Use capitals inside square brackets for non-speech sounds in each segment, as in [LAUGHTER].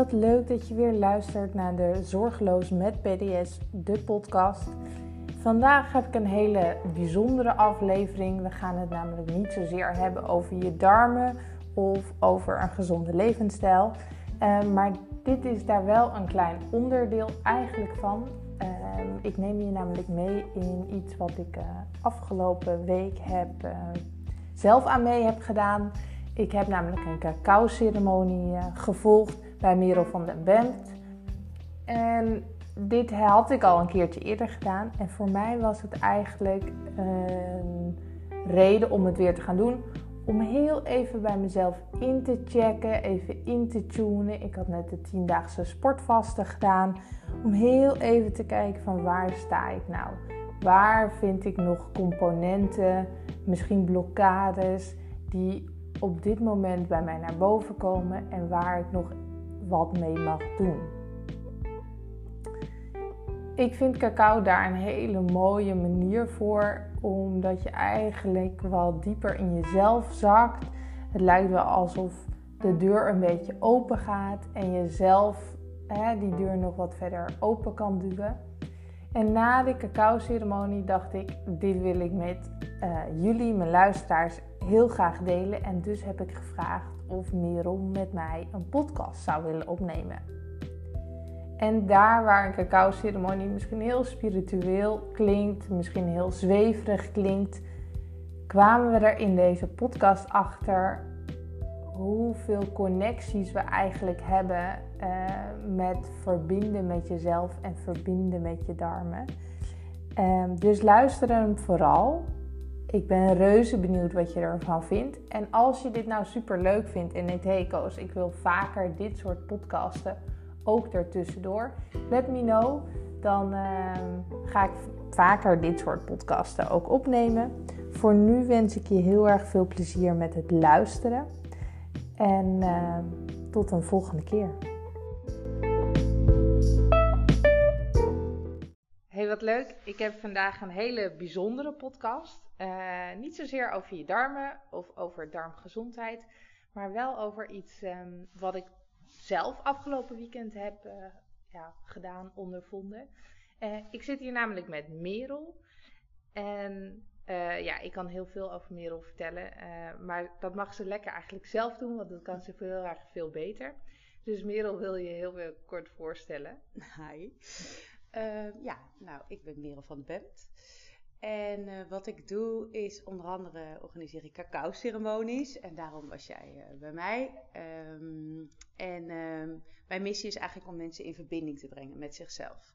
Wat leuk dat je weer luistert naar de Zorgeloos met PDS, de podcast. Vandaag heb ik een hele bijzondere aflevering. We gaan het namelijk niet zozeer hebben over je darmen of over een gezonde levensstijl. Uh, maar dit is daar wel een klein onderdeel eigenlijk van. Uh, ik neem je namelijk mee in iets wat ik uh, afgelopen week heb, zelf aan mee heb gedaan. Ik heb namelijk een cacao-ceremonie gevolgd bij Merel van den Bemt. En dit had ik al een keertje eerder gedaan. En voor mij was het eigenlijk een reden om het weer te gaan doen. Om heel even bij mezelf in te checken, even in te tunen. Ik had net de 10-daagse sportvasten gedaan. Om heel even te kijken van waar sta ik nou? Waar vind ik nog componenten, misschien blokkades die op dit moment bij mij naar boven komen en waar ik nog wat mee mag doen. Ik vind cacao daar een hele mooie manier voor, omdat je eigenlijk wel dieper in jezelf zakt. Het lijkt wel alsof de deur een beetje open gaat en je zelf hè, die deur nog wat verder open kan duwen. En na de cacao-ceremonie dacht ik, dit wil ik met uh, jullie, mijn luisteraars, heel graag delen. En dus heb ik gevraagd of Merel met mij een podcast zou willen opnemen. En daar waar een cacao-ceremonie misschien heel spiritueel klinkt, misschien heel zweverig klinkt, kwamen we er in deze podcast achter hoeveel connecties we eigenlijk hebben uh, met verbinden met jezelf en verbinden met je darmen. Um, dus luister hem vooral. Ik ben reuze benieuwd wat je ervan vindt. En als je dit nou super leuk vindt en denkt, hey Koos, ik wil vaker dit soort podcasten ook ertussendoor. Let me know. Dan uh, ga ik vaker dit soort podcasten ook opnemen. Voor nu wens ik je heel erg veel plezier met het luisteren. En uh, tot een volgende keer. Hey, wat leuk. Ik heb vandaag een hele bijzondere podcast. Uh, niet zozeer over je darmen of over darmgezondheid, maar wel over iets um, wat ik zelf afgelopen weekend heb uh, ja, gedaan, ondervonden. Uh, ik zit hier namelijk met Merel. En ja, ik kan heel veel over Merel vertellen, maar dat mag ze lekker eigenlijk zelf doen, want dat kan ze heel erg veel beter. Dus Merel wil je heel veel kort voorstellen. Hi. ja, nou, ik ben Merel van de Bemt. En uh, wat ik doe is onder andere organiseer ik cacao-ceremonies. En daarom was jij uh, bij mij. Um, en um, mijn missie is eigenlijk om mensen in verbinding te brengen met zichzelf.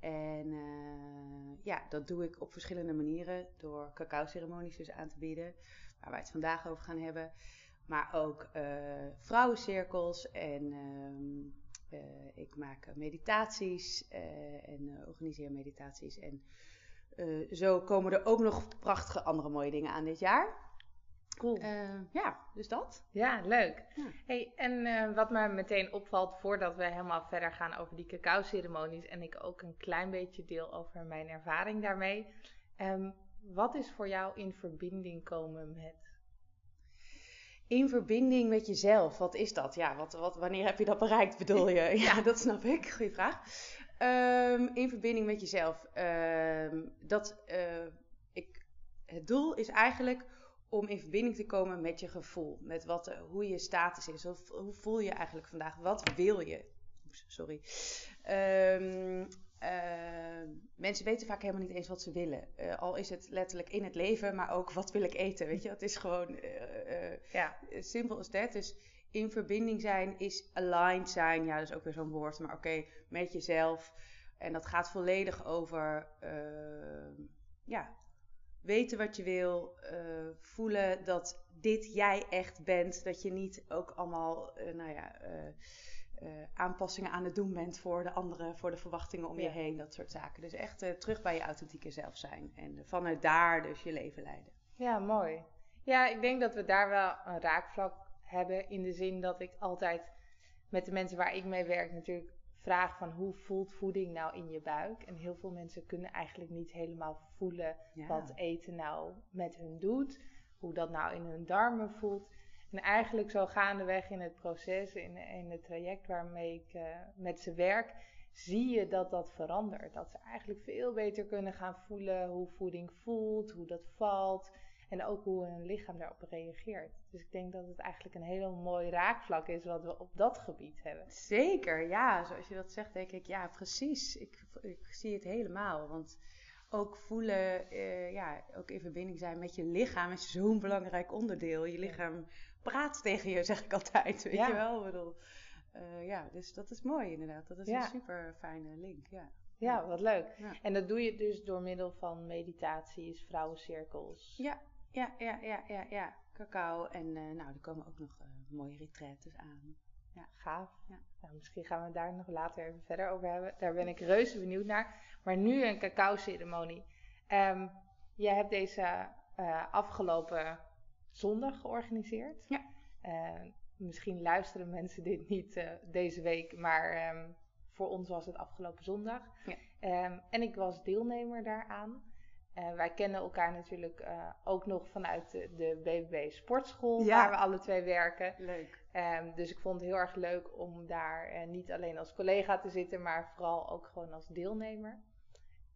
En uh, ja, dat doe ik op verschillende manieren. Door cacao-ceremonies dus aan te bieden. Waar wij het vandaag over gaan hebben. Maar ook vrouwencirkels. En um, ik maak meditaties. en organiseer meditaties. En uh, zo komen er ook nog prachtige andere mooie dingen aan dit jaar. Cool. Uh, ja, dus dat. Ja, leuk. Ja. Hey, en uh, wat me meteen opvalt voordat we helemaal verder gaan over die cacao-ceremonies en ik ook een klein beetje deel over mijn ervaring daarmee. Um, wat is voor jou in verbinding komen met? In verbinding met jezelf, wat is dat? Ja, wat, wat, wanneer heb je dat bereikt, bedoel je? ja, dat snap ik. Goeie vraag. Um, in verbinding met jezelf. Um, dat, uh, ik, het doel is eigenlijk om in verbinding te komen met je gevoel. Met wat, uh, hoe je status is. Hoe, hoe, voel je eigenlijk vandaag? Wat wil je? Oeps, sorry. Um, uh, mensen weten vaak helemaal niet eens wat ze willen. Uh, al is het letterlijk in het leven, maar ook wat wil ik eten. Weet je, het is gewoon ja. simpel als dat. Dus in verbinding zijn is aligned zijn. Ja, dat is ook weer zo'n woord. Maar oké, okay, met jezelf. En dat gaat volledig over uh, ja, weten wat je wil. Uh, voelen dat dit jij echt bent. Dat je niet ook allemaal, uh, nou ja, aanpassingen aan het doen bent voor de anderen, voor de verwachtingen om ja. je heen. Dat soort zaken. Dus echt terug bij je authentieke zelf zijn. En vanuit daar dus je leven leiden. Ja, mooi. Ja, ik denk dat we daar wel een raakvlak hebben. In de zin dat ik altijd met de mensen waar ik mee werk natuurlijk vraag van hoe voelt voeding nou in je buik? En heel veel mensen kunnen eigenlijk niet helemaal voelen ja. wat eten nou met hun doet. Hoe dat nou in hun darmen voelt. En eigenlijk zo gaandeweg in het proces, in, in het traject waarmee ik uh, met ze werk, zie je dat dat verandert. Dat ze eigenlijk veel beter kunnen gaan voelen hoe voeding voelt, hoe dat valt. En ook hoe hun lichaam daarop reageert. Dus ik denk dat het eigenlijk een heel mooi raakvlak is wat we op dat gebied hebben. Zeker, ja. Zoals je dat zegt, denk ik, ja, precies. Ik, ik zie het helemaal. Want ook voelen, uh, ja, ook in verbinding zijn met je lichaam is zo'n belangrijk onderdeel. Je lichaam praat tegen je, zeg ik altijd. Weet je wel? Ik bedoel, uh, ja, dus dat is mooi inderdaad. Dat is een super fijne link. Ja. Ja, wat leuk. En dat doe je dus door middel van meditaties, vrouwencirkels. Ja, ja, ja, ja, ja, ja. Cacao. En uh, nou, er komen ook nog uh, mooie retretes aan. Ja, gaaf. Ja. Nou, misschien gaan we daar nog later even verder over hebben. Daar ben ik reuze benieuwd naar. Maar nu een cacao-ceremonie. Um, jij hebt deze uh, afgelopen zondag georganiseerd. Ja. misschien luisteren mensen dit niet deze week, maar um, voor ons was het afgelopen zondag. Ja. Um, en ik was deelnemer daaraan. Uh, wij kennen elkaar natuurlijk uh, ook nog vanuit de, de BBB Sportschool, ja. waar we alle twee werken. Leuk. Um, dus ik vond het heel erg leuk om daar uh, niet alleen als collega te zitten, maar vooral ook gewoon als deelnemer.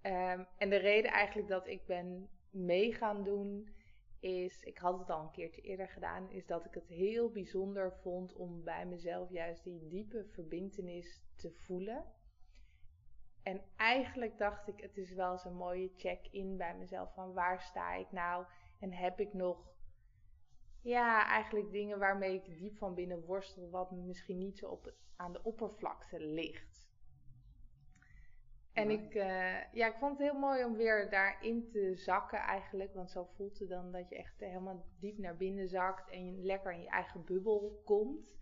Um, en de reden eigenlijk dat ik ben mee gaan doen, is, ik had het al een keertje eerder gedaan, is dat ik het heel bijzonder vond om bij mezelf juist die diepe verbintenis te voelen. En eigenlijk dacht ik, het is wel eens een mooie check-in bij mezelf van waar sta ik nou en heb ik nog, ja, eigenlijk dingen waarmee ik diep van binnen worstel, wat misschien niet zo op, aan de oppervlakte ligt. En ik, uh, ja, ik vond het heel mooi om weer daarin te zakken eigenlijk. Want zo voelt het dan dat je echt helemaal diep naar binnen zakt en je lekker in je eigen bubbel komt.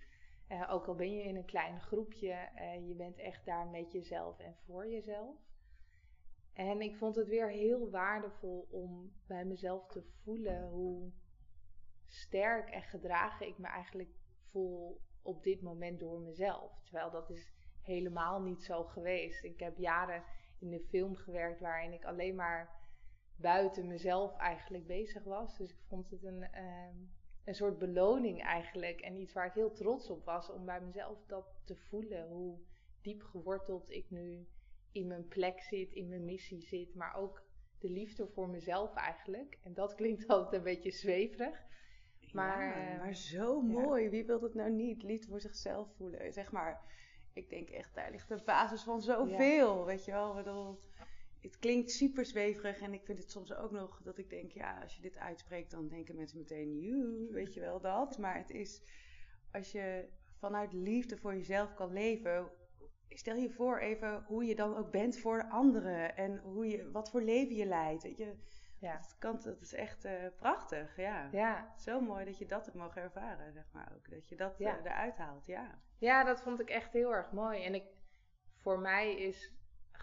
Uh, ook al ben je in een klein groepje, uh, je bent echt daar met jezelf en voor jezelf. En ik vond het weer heel waardevol om bij mezelf te voelen hoe sterk en gedragen ik me eigenlijk voel op dit moment door mezelf. Terwijl dat is helemaal niet zo geweest. Ik heb jaren in de film gewerkt waarin ik alleen maar buiten mezelf eigenlijk bezig was. Dus ik vond het een, uh, een soort beloning eigenlijk. En iets waar ik heel trots op was om bij mezelf dat te voelen. Hoe diep geworteld ik nu in mijn plek zit, in mijn missie zit. Maar ook de liefde voor mezelf eigenlijk. En dat klinkt [LAUGHS] altijd een beetje zweverig. Maar, ja, maar zo mooi. Wie wil dat nou niet? Liefde voor zichzelf voelen. Zeg maar, ik denk echt, daar ligt de basis van zoveel. Ja. Weet je wel, bedoel, het klinkt super zweverig en ik vind het soms ook nog dat ik denk, ja, als je dit uitspreekt, dan denken mensen meteen, you, weet je wel dat. Maar het is, als je vanuit liefde voor jezelf kan leven, stel je voor even hoe je dan ook bent voor anderen en hoe je, wat voor leven je leidt. Weet je, ja. dat, kan, dat is echt uh, prachtig, ja. ja. Zo mooi dat je dat hebt mogen ervaren, zeg maar ook. Dat je dat ja. uh, eruit haalt, ja. Ja, dat vond ik echt heel erg mooi. En ik, voor mij is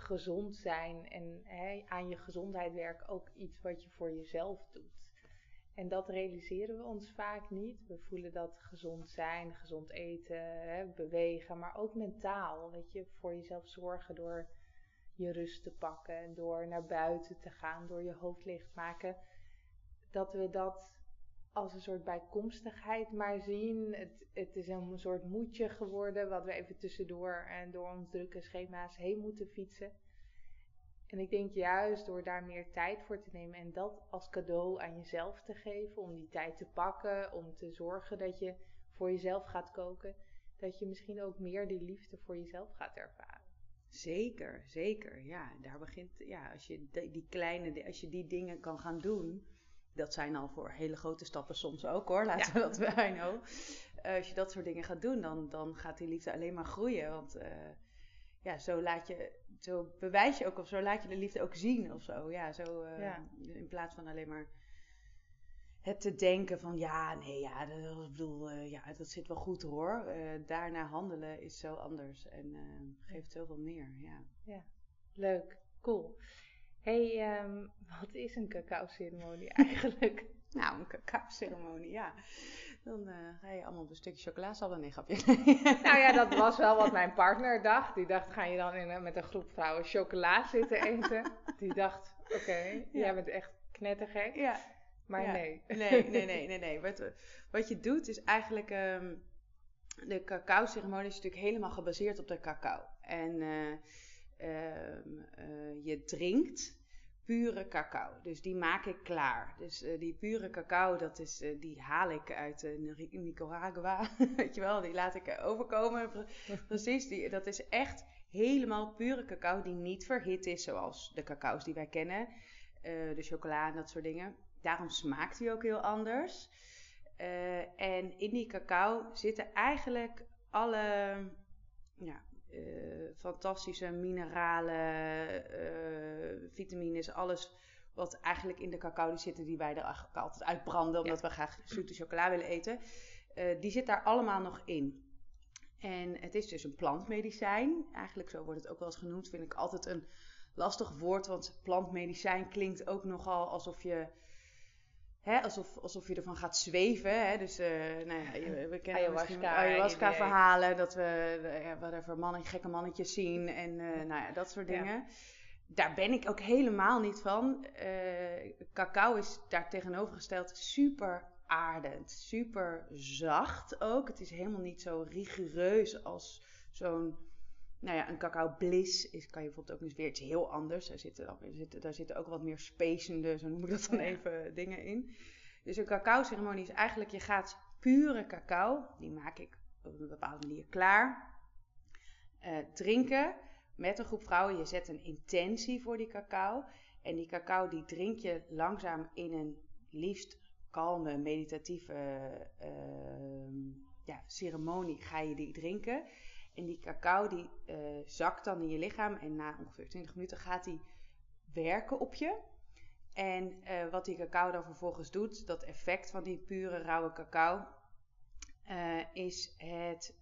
gezond zijn en hè, aan je gezondheid werken ook iets wat je voor jezelf doet. En dat realiseren we ons vaak niet. We voelen dat gezond zijn, gezond eten, hè, bewegen, maar ook mentaal. Weet je, voor jezelf zorgen door je rust te pakken, door naar buiten te gaan, door je hoofd licht maken. Dat we dat als een soort bijkomstigheid maar zien. Het, het is een soort moedje geworden, wat we even tussendoor en door ons drukke schema's heen moeten fietsen. En ik denk juist door daar meer tijd voor te nemen en dat als cadeau aan jezelf te geven, om die tijd te pakken, om te zorgen dat je voor jezelf gaat koken, dat je misschien ook meer die liefde voor jezelf gaat ervaren. Zeker, zeker. Ja, daar begint, ja, als je die kleine, als je die dingen kan gaan doen, dat zijn al voor hele grote stappen soms ook hoor, laten ja. we dat bij know. Uh, als je dat soort dingen gaat doen, dan, dan gaat die liefde alleen maar groeien. Want uh, ja, zo laat je, zo bewijs je ook of zo laat je de liefde ook zien of zo. Ja, zo uh, ja. in plaats van alleen maar het te denken van ja, nee, ja, dat, bedoel, ja, dat zit wel goed hoor. daarna handelen is zo anders en geeft zoveel meer. Ja. ja, leuk, cool hey, um, wat is een cacao-ceremonie [LAUGHS] eigenlijk? nou, een cacao-ceremonie, ja. Dan uh, ga je allemaal op een stukje chocola nee, grapje. nou ja, dat was wel wat mijn [LAUGHS] partner dacht. Die dacht, ga je dan in, met een groep vrouwen chocola zitten eten? Die dacht, oké, okay, ja. jij bent echt knettergek. Ja. Maar nee. Nee, nee, nee, nee. nee. Wat, wat je doet is eigenlijk... Um, de cacao-ceremonie is natuurlijk helemaal gebaseerd op de cacao. En uh, je drinkt pure cacao. Dus die maak ik klaar. Dus uh, die pure cacao, dat is, uh, die haal ik uit uh, Nicaragua. [LAUGHS] Weet je wel, die laat ik overkomen. [LAUGHS] Precies, die, dat is echt helemaal pure cacao die niet verhit is zoals de cacao's die wij kennen. de chocola en dat soort dingen. Daarom smaakt die ook heel anders. en in die cacao zitten eigenlijk alle ja, fantastische mineralen, uh, vitamines, alles wat eigenlijk in de cacao zitten, die wij er altijd uitbranden, omdat we graag zoete chocola willen eten. Uh, die zit daar allemaal nog in. En het is dus een plantmedicijn. Eigenlijk zo wordt het ook wel eens genoemd. Vind ik altijd een lastig woord, want plantmedicijn klinkt ook nogal alsof je Hè, alsof, alsof je ervan gaat zweven. Hè? Dus uh, nou ja, we kennen ayahuasca, ayahuasca verhalen. Dat we ja, whatever, mannen, gekke mannetjes zien en uh, nou ja, dat soort dingen. Ja. Daar ben ik ook helemaal niet van. Uh, cacao is daar tegenovergesteld super aardend. Super zacht ook. Het is helemaal niet zo rigoureus als zo'n nou ja, een cacao bliss is, kan je bijvoorbeeld ook eens weer iets heel anders. Daar zitten, daar zitten, daar zitten ook wat meer spacende, zo noem ik dat dan even, dingen in. Dus een cacao ceremonie is eigenlijk, je gaat pure cacao, die maak ik op een bepaalde manier klaar, uh, drinken met een groep vrouwen. Je zet een intentie voor die cacao. En die cacao die drink je langzaam in een liefst kalme, meditatieve uh, ja, ceremonie ga je die drinken. En die cacao die uh, zakt dan in je lichaam en na ongeveer 20 minuten gaat die werken op je. En uh, wat die cacao dan vervolgens doet, dat effect van die pure rauwe cacao, uh, is het,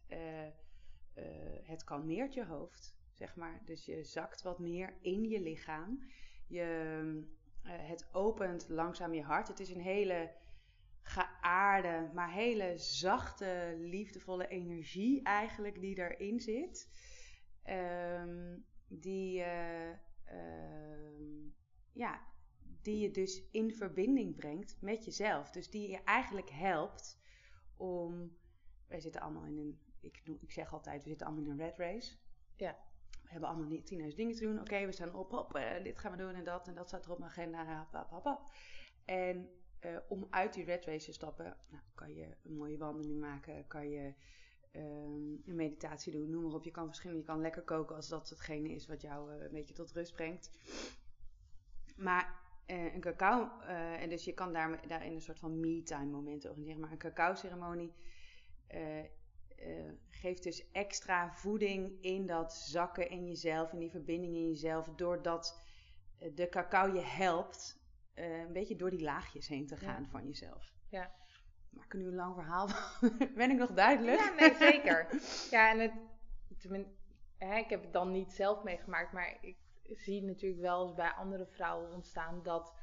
het kalmeert je hoofd, zeg maar. Dus je zakt wat meer in je lichaam. Je, het opent langzaam je hart. Het is een hele geaarde, maar hele zachte, liefdevolle energie eigenlijk die erin zit. Um, die, uh, uh, ja, die je dus in verbinding brengt met jezelf. Dus die je eigenlijk helpt om. Wij zitten allemaal in een. Ik, ik zeg altijd, we zitten allemaal in een red race. Ja. We hebben allemaal 10.000 dingen te doen. Oké, we staan op, op, uh, dit gaan we doen en dat en dat staat er op mijn agenda. Hop, hop. En uh, om uit die red race te stappen, nou, kan je een mooie wandeling maken, kan je um, een meditatie doen, noem maar op. Je kan verschillende, je kan lekker koken als dat hetgene is wat jou uh, een beetje tot rust brengt. Maar uh, een cacao, en dus je kan daar, daarin een soort van me-time momenten organiseren, maar een cacao ceremonie geeft dus extra voeding in dat zakken in jezelf, in die verbinding in jezelf, doordat de cacao je helpt uh, een beetje door die laagjes heen te gaan van jezelf. Ja. Maak ik nu een lang verhaal [LAUGHS] Ben ik nog duidelijk? Ja, nee, zeker. ja, en het, hè, ik heb het dan niet zelf meegemaakt, maar ik zie natuurlijk wel eens bij andere vrouwen ontstaan dat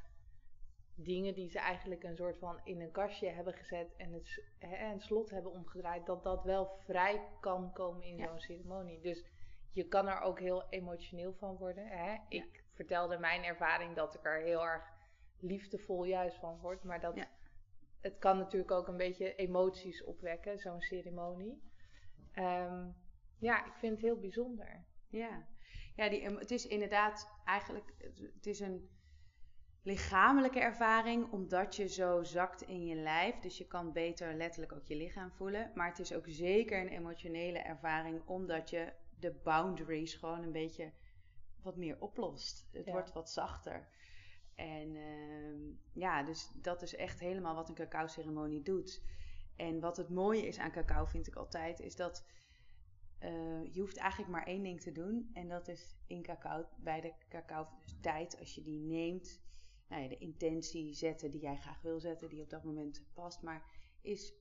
dingen die ze eigenlijk een soort van in een kastje hebben gezet en het hè, een slot hebben omgedraaid, dat dat wel vrij kan komen in zo'n ceremonie. Dus je kan er ook heel emotioneel van worden. Hè? Ik vertelde mijn ervaring dat ik er heel erg liefdevol juist van wordt. Maar dat, het kan natuurlijk ook een beetje emoties opwekken, zo'n ceremonie. Um, ja, ik vind het heel bijzonder. Ja, ja die, het is inderdaad eigenlijk het is een lichamelijke ervaring, omdat je zo zakt in je lijf. Dus je kan beter letterlijk ook je lichaam voelen. Maar het is ook zeker een emotionele ervaring, omdat je de boundaries gewoon een beetje wat meer oplost. Het wordt wat zachter. En uh, ja, dus dat is echt helemaal wat een cacao-ceremonie doet. En wat het mooie is aan cacao, vind ik altijd, is dat uh, je hoeft eigenlijk maar één ding te doen. En dat is in cacao, bij de cacao-tijd, als je die neemt, nou ja, de intentie zetten die jij graag wil zetten, die op dat moment past. Maar is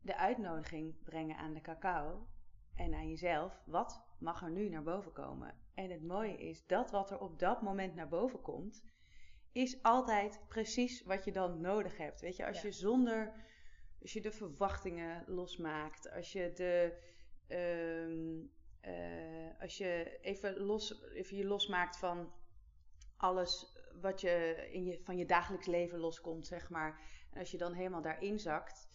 de uitnodiging brengen aan de cacao en aan jezelf. Wat mag er nu naar boven komen? En het mooie is dat wat er op dat moment naar boven komt, is altijd precies wat je dan nodig hebt. Weet je, als je zonder, als je de verwachtingen losmaakt, als je de, um, uh, als je even, los, even je losmaakt van alles wat je, in je van je dagelijks leven loskomt, zeg maar. En als je dan helemaal daarin zakt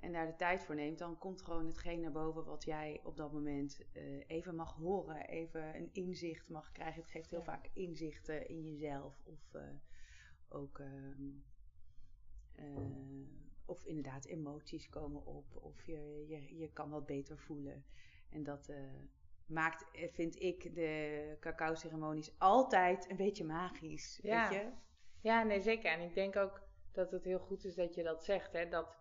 en daar de tijd voor neemt, dan komt gewoon hetgeen naar boven wat jij op dat moment uh, even mag horen, even een inzicht mag krijgen. Het geeft heel vaak inzichten in jezelf of uh, ook. Uh, of inderdaad emoties komen op, of je, je, je kan wat beter voelen. En dat, maakt, eh, vind ik, de cacao-ceremonies altijd een beetje magisch. Ja. Weet je? ja, nee, zeker. En ik denk ook dat het heel goed is dat je dat zegt. Hè? Dat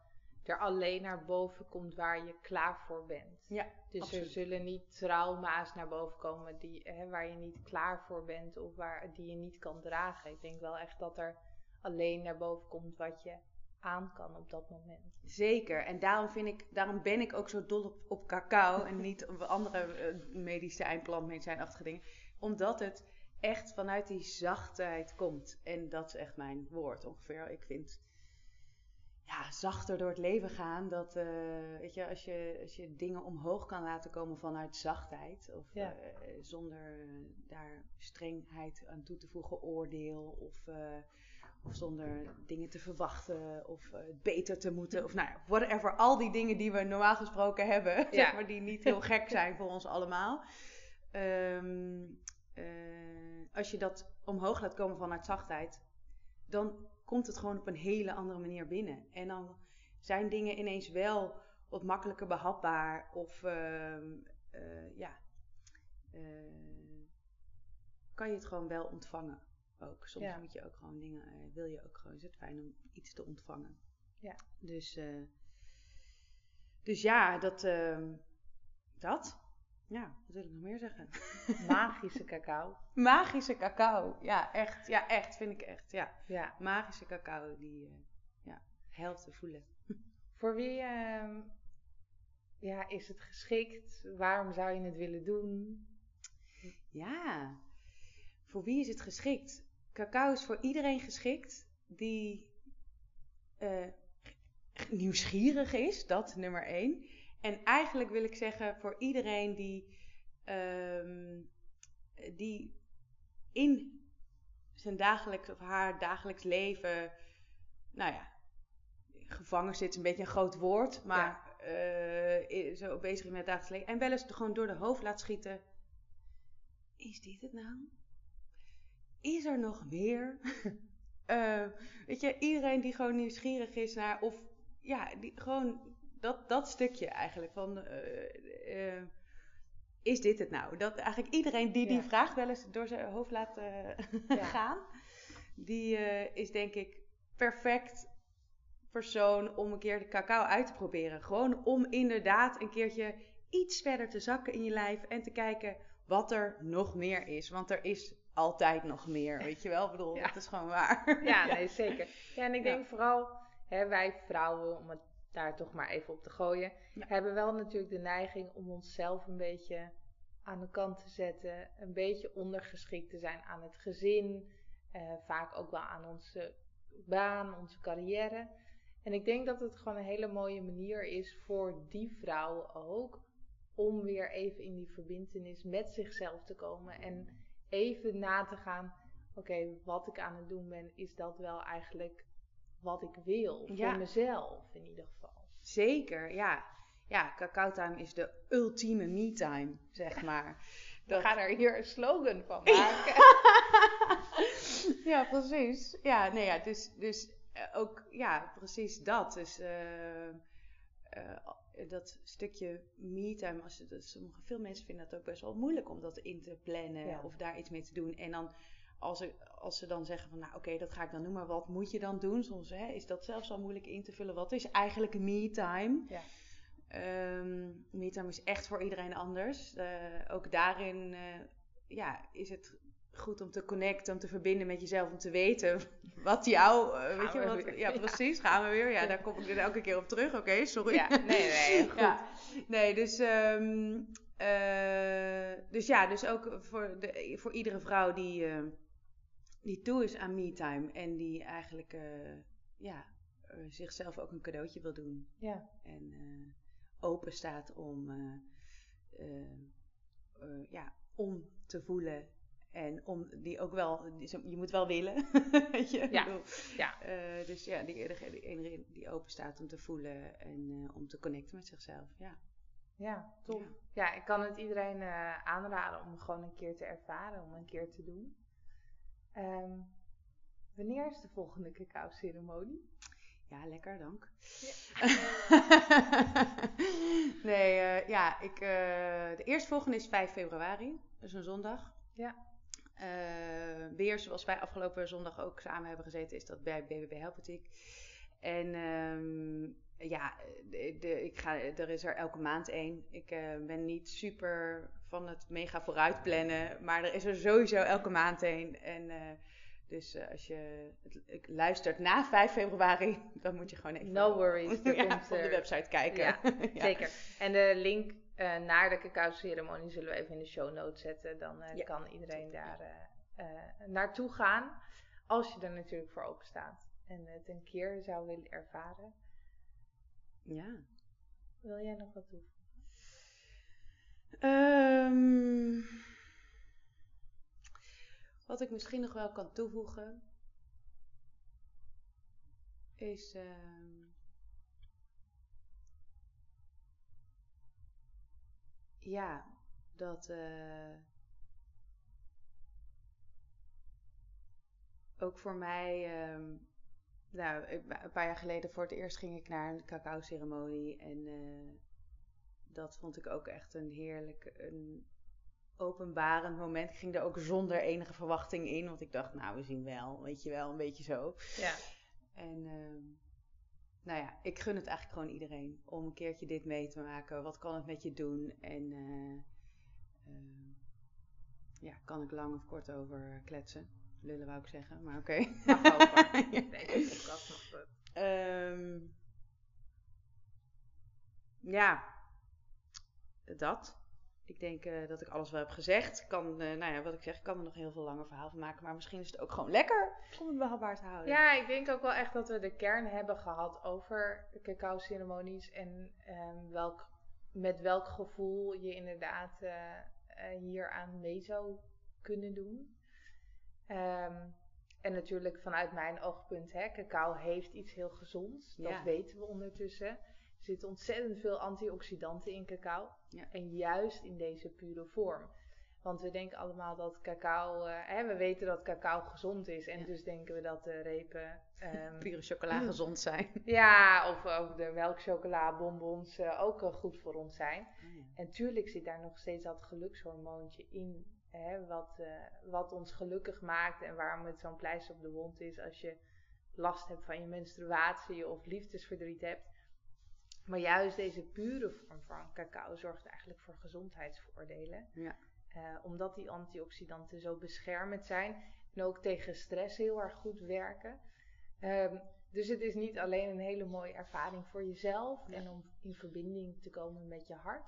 er alleen naar boven komt waar je klaar voor bent. Ja, dus er zullen niet trauma's naar boven komen die, hè, waar je niet klaar voor bent of waar, die je niet kan dragen. Ik denk wel echt dat er alleen naar boven komt wat je aan kan op dat moment. Zeker. En daarom, vind ik, daarom ben ik ook zo dol op, op cacao en niet op andere uh, medicijn, plantmedicijnachtige dingen. Omdat het echt vanuit die zachtheid komt. En dat is echt mijn woord ongeveer. Ik vind ja, zachter door het leven gaan. Dat, uh, weet je, als je, als je dingen omhoog kan laten komen vanuit zachtheid. Of uh, zonder daar strengheid aan toe te voegen, oordeel. Of of zonder dingen te verwachten of uh, beter te moeten. Of nou ja, whatever. Al die dingen die we normaal gesproken hebben. [LAUGHS] Ja. Zeg maar, die niet heel gek zijn voor ons allemaal. Um, uh, als je dat omhoog laat komen vanuit zachtheid. Dan komt het gewoon op een hele andere manier binnen. En dan zijn dingen ineens wel wat makkelijker behapbaar. Of uh, ja, kan je het gewoon wel ontvangen ook. Soms moet je ook gewoon dingen, uh, wil je ook gewoon, is het fijn om iets te ontvangen. Ja. Dus, dus ja, dat, uh, dat. Ja, wat wil ik nog meer zeggen? [LAUGHS] Magische cacao. Magische cacao, ja, echt. Ja, echt, vind ik echt. Ja, ja. magische cacao die uh, ja, helpt te voelen. [LAUGHS] Voor wie ehm, ja, is het geschikt? Waarom zou je het willen doen? Ja, voor wie is het geschikt? Cacao is voor iedereen geschikt die uh, nieuwsgierig is, dat nummer één. En eigenlijk wil ik zeggen voor iedereen die, um, die in zijn dagelijks of haar dagelijks leven, nou ja, gevangen zit, is een beetje een groot woord, maar uh, zo bezig met het dagelijks leven. En wel eens gewoon door de hoofd laat schieten. Is dit het nou? is er nog meer? uh, [LAUGHS] weet je, iedereen die gewoon nieuwsgierig is naar, of ja, die, gewoon dat, dat stukje eigenlijk van, uh, uh, is dit het nou? Dat eigenlijk iedereen die die vraag wel eens door zijn hoofd laat [LAUGHS] gaan, die is denk ik perfect persoon om een keer de cacao uit te proberen. Gewoon om inderdaad een keertje iets verder te zakken in je lijf en te kijken wat er nog meer is. Want er is altijd nog meer, weet je wel? Ik bedoel, dat is gewoon waar. [LAUGHS] Ja, nee, zeker. Ja, en ik denk vooral, hè, wij vrouwen, om het daar toch maar even op te gooien, hebben wel natuurlijk de neiging om onszelf een beetje aan de kant te zetten, een beetje ondergeschikt te zijn aan het gezin, eh, vaak ook wel aan onze baan, onze carrière. En ik denk dat het gewoon een hele mooie manier is voor die vrouwen ook om weer even in die verbindenis met zichzelf te komen en even na te gaan, oké, wat ik aan het doen ben, is dat wel eigenlijk wat ik wil? Voor mezelf in ieder geval. Zeker, ja. Ja, cacao time is de ultieme me time, zeg maar. We gaan er hier een slogan van maken. [LAUGHS] ja, precies. Ja, nee, ja, dus, dus uh, ook, ja, precies dat. Dus uh, uh, dat stukje me-time, als sommige, veel mensen vinden dat ook best wel moeilijk om dat in te plannen of daar iets mee te doen. En dan als, er, als ze dan zeggen van nou oké, dat ga ik dan doen, maar wat moet je dan doen? Soms hè, is dat zelfs al moeilijk in te vullen. Wat is eigenlijk me-time? Ja. Um, me-time is echt voor iedereen anders. Uh, ook daarin uh, ja, is het goed om te connecten, om te verbinden met jezelf, om te weten [LAUGHS] wat jou, uh, weet je wat, [LAUGHS] ja precies, gaan we weer. Ja, daar kom ik er elke keer op terug. Oké, sorry. Ja, nee, nee, [LAUGHS] goed. Ja. Nee, dus, um, uh, dus ja, dus ook voor, de, voor iedere vrouw die, uh, die toe is aan me-time en die eigenlijk, ja, zichzelf ook een cadeautje wil doen. Ja. En open staat om, ja, om te voelen En om die ook wel, je moet wel willen. [LAUGHS] weet je? Ja. ja. Dus ja, die, degene die open staat om te voelen en om te connecten met zichzelf. Ja, ja top. Ja. ja ik kan het iedereen aanraden om gewoon een keer te ervaren, om een keer te doen. Um, wanneer is de volgende cacao-ceremonie? Ja, lekker, dank. Ja. [LAUGHS] nee, uh, ja, ik, uh, de eerstvolgende is 5 februari, dus een zondag. Ja. Uh, weer zoals wij afgelopen zondag ook samen hebben gezeten, is dat bij BBB Helpetiek. En um, ja, de, de, ik ga, er is er elke maand één. Ik ben niet super van het mega vooruit plannen, maar er is er sowieso elke maand één. En dus uh, als je het, luistert na 5 februari, [LAUGHS] dan moet je gewoon even no worries, [LAUGHS] ja, op de website kijken. Ja, [LAUGHS] ja. zeker. En de link naar de cacao-ceremonie zullen we even in de show notes zetten. Dan kan iedereen daar naartoe gaan. Als je er natuurlijk voor open staat. En het een keer zou willen ervaren. Ja. Wil jij nog wat toevoegen? Um, wat ik misschien nog wel kan toevoegen is. Uh, ja, dat. Uh, ook voor mij. Uh, nou, een paar jaar geleden voor het eerst ging ik naar een cacao-ceremonie. En uh, dat vond ik ook echt een heerlijk. Een, openbarend moment. Ik ging er ook zonder enige verwachting in. Want ik dacht, nou, we zien wel. Weet je wel, een beetje zo. Ja. En uh, nou ja, ik gun het eigenlijk gewoon iedereen. Om een keertje dit mee te maken. Wat kan het met je doen? En uh, uh, ja, kan ik lang of kort over kletsen. Lullen wou ik zeggen, maar oké. Okay. Mag over. [LAUGHS] nee, nog um, Ja, dat. Ik denk uh, dat ik alles wel heb gezegd. Kan, uh, nou ja, wat ik zeg, ik kan er nog heel veel langer verhaal van maken. Maar misschien is het ook gewoon lekker om het behapbaar te houden. Ja, ik denk ook wel echt dat we de kern hebben gehad over de cacao-ceremonies. En um, welk, met welk gevoel je inderdaad uh, hier aan mee zou kunnen doen. Um, en natuurlijk vanuit mijn oogpunt, hè, cacao heeft iets heel gezonds. Dat ja. weten we ondertussen. Er zitten ontzettend veel antioxidanten in cacao. Ja. En juist in deze pure vorm. Want we denken allemaal dat cacao, uh, hè, we weten dat cacao gezond is. En ja. dus denken we dat de repen... Um, [LAUGHS] pure chocola gezond zijn. [LAUGHS] Ja, of ook de melkchocola, bonbons uh, ook uh, goed voor ons zijn. Oh, ja. En tuurlijk zit daar nog steeds dat gelukshormoontje in. Hè, wat, wat ons gelukkig maakt en waarom het zo'n pleister op de wond is als je last hebt van je menstruatie of liefdesverdriet hebt. Maar juist deze pure vorm van cacao zorgt eigenlijk voor gezondheidsvoordelen. Ja. Uh, omdat die antioxidanten zo beschermend zijn en ook tegen stress heel erg goed werken. Um, dus het is niet alleen een hele mooie ervaring voor jezelf ja. en om in verbinding te komen met je hart.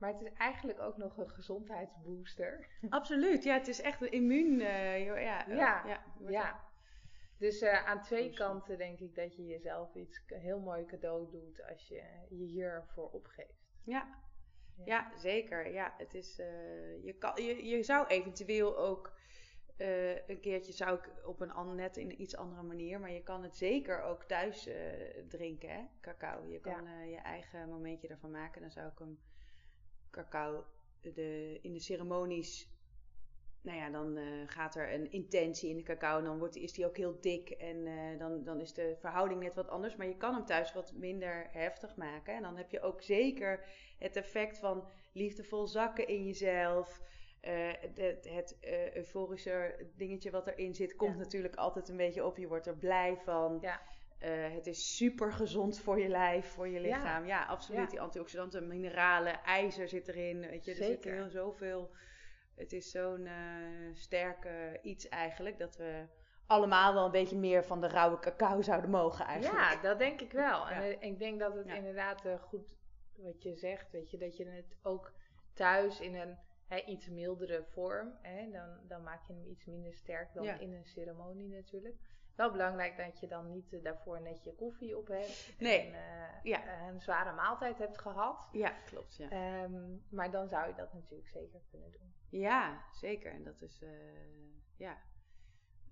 Maar het is eigenlijk ook nog een gezondheidsbooster. [LAUGHS] Absoluut, ja, het is echt een immuun. Uh, ja, ja, ja, ja, ja. Dus uh, aan twee kanten denk ik dat je jezelf iets heel mooi cadeau doet als je je hiervoor opgeeft. Ja, ja. ja zeker. Ja, het is, uh, je, kan, je, je zou eventueel ook een keertje, zou ik op een net in een iets andere manier, maar je kan het zeker ook thuis drinken, hè? cacao. Je kan ja. je eigen momentje ervan maken. Dan zou ik hem cacao de, in de ceremonies nou ja, dan uh, gaat er een intentie in de cacao en dan wordt, is die ook heel dik en uh, dan, dan is de verhouding net wat anders. Maar je kan hem thuis wat minder heftig maken. En dan heb je ook zeker het effect van liefdevol zakken in jezelf. Uh, het, het euforische dingetje wat erin zit, komt ja. natuurlijk altijd een beetje op. Je wordt er blij van. Ja. Het is super gezond voor je lijf, voor je lichaam. Ja, ja absoluut. Die antioxidanten, mineralen, ijzer zit erin. Weet je, er zit heel zoveel het is zo'n uh, sterke iets eigenlijk dat we allemaal wel een beetje meer van de rauwe cacao zouden mogen eigenlijk. Ja, dat denk ik wel. [LAUGHS] Ja. En ik denk dat het inderdaad uh, goed wat je zegt, weet je, dat je het ook thuis in een hè, iets mildere vorm, hè, dan, dan maak je hem iets minder sterk dan in een ceremonie natuurlijk. Wel belangrijk dat je dan niet uh, daarvoor net je koffie op hebt. Nee. En ja. een zware maaltijd hebt gehad. Ja, klopt. Ja. Ehm, maar dan zou je dat natuurlijk zeker kunnen doen. Ja, zeker. En dat is, ja,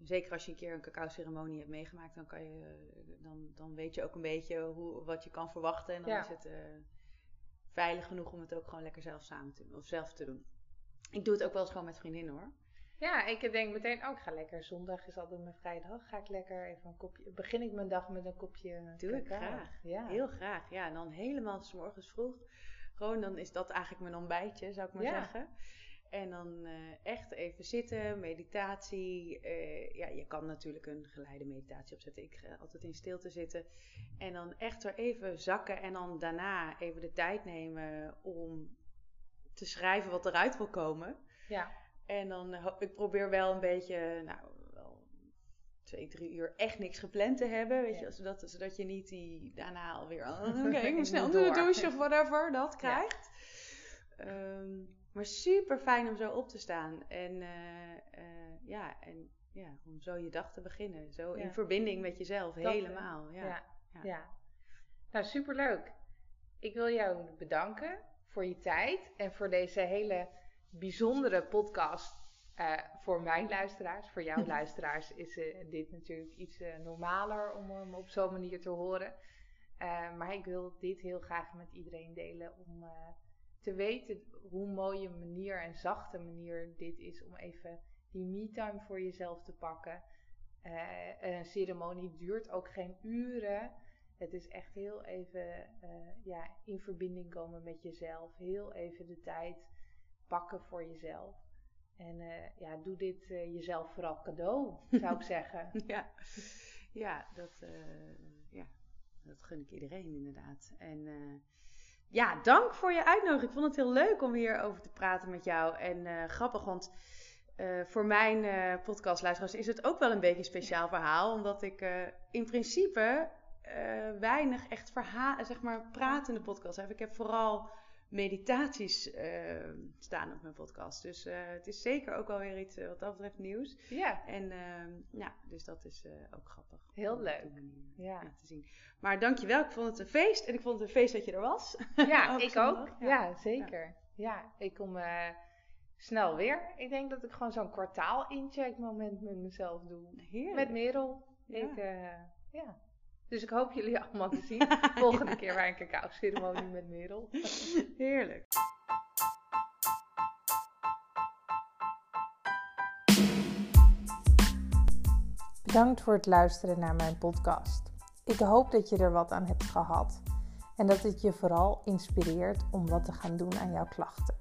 zeker als je een keer een cacao-ceremonie hebt meegemaakt, dan, kan je, dan, dan weet je ook een beetje hoe, wat je kan verwachten. En dan is het veilig genoeg om het ook gewoon lekker zelf samen te doen. Of zelf te doen. Ik doe het ook wel eens gewoon met vriendinnen hoor. Ja, ik denk meteen ook, ga lekker. Zondag is altijd mijn vrijdag. Ga ik lekker even een kopje. Begin ik mijn dag met een kopje. Doe ik graag. Ja. Heel graag. Ja, en dan helemaal s morgens vroeg. Gewoon, dan is dat eigenlijk mijn ontbijtje, zou ik maar zeggen. En dan uh, echt even zitten, meditatie. Uh, ja, je kan natuurlijk een geleide meditatie opzetten. Ik ga altijd in stilte zitten. En dan echt er even zakken. En dan daarna even de tijd nemen om te schrijven wat eruit wil komen. Ja. En dan, uh, ik probeer wel een beetje, nou, wel twee, drie uur echt niks gepland te hebben. Weet je, zodat, zodat je niet die daarna alweer, oh, [LAUGHS] oké, okay, ik moet snel onder de douche of whatever, dat krijgt. Ja. Um, maar super fijn om zo op te staan. En uh, uh, ja, en ja, om zo je dag te beginnen. Zo in verbinding met jezelf, Dat, helemaal. Ja. Ja, ja. ja. Nou, super leuk. Ik wil jou bedanken voor je tijd en voor deze hele bijzondere podcast. Uh, voor mijn luisteraars, voor jouw [LAUGHS] luisteraars is dit natuurlijk iets normaler om hem op zo'n manier te horen. maar ik wil dit heel graag met iedereen delen om te weten hoe mooie manier en zachte manier dit is om even die me-time voor jezelf te pakken. Een ceremonie duurt ook geen uren. Het is echt heel even ja, in verbinding komen met jezelf. Heel even de tijd pakken voor jezelf. En uh, ja, doe dit jezelf vooral cadeau, zou ik [LAUGHS] zeggen. Ja, ja, dat, ja, dat gun ik iedereen inderdaad. En ja, dank voor je uitnodiging. Ik vond het heel leuk om hierover te praten met jou. En grappig, want voor mijn podcastluisteraars is het ook wel een beetje een speciaal verhaal. Omdat ik in principe weinig echt verhaal, zeg maar, pratende podcast heb. Ik heb vooral meditaties uh, staan op mijn podcast. Dus uh, het is zeker ook wel weer iets uh, wat dat betreft nieuws. Ja. En ja, dus dat is ook grappig. Heel leuk. ja. te zien. Maar dankjewel, ik vond het een feest. En ik vond het een feest dat je er was. Ja, [LAUGHS] ik ook. Ja, ja zeker. Ja. ik kom snel weer. Ik denk dat ik gewoon zo'n kwartaal incheck moment met mezelf doe. Heerlijk. Met Merel. Ik, ja. Dus ik hoop jullie allemaal te zien. [LAUGHS] Volgende keer bij een cacao ceremonie met Merel. Heerlijk. Bedankt voor het luisteren naar mijn podcast. Ik hoop dat je er wat aan hebt gehad en dat het je vooral inspireert om wat te gaan doen aan jouw klachten.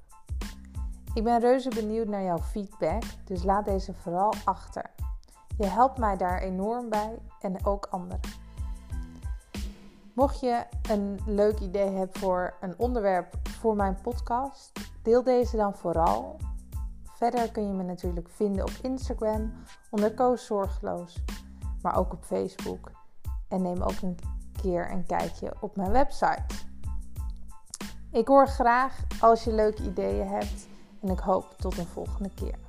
Ik ben reuze benieuwd naar jouw feedback, dus laat deze vooral achter. Je helpt mij daar enorm bij en ook anderen. Mocht je een leuk idee hebben voor een onderwerp voor mijn podcast, deel deze dan vooral. Verder kun je me natuurlijk vinden op Instagram onder Koos Zorgeloos, maar ook op Facebook. En neem ook een keer een kijkje op mijn website. Ik hoor graag als je leuke ideeën hebt en ik hoop tot een volgende keer.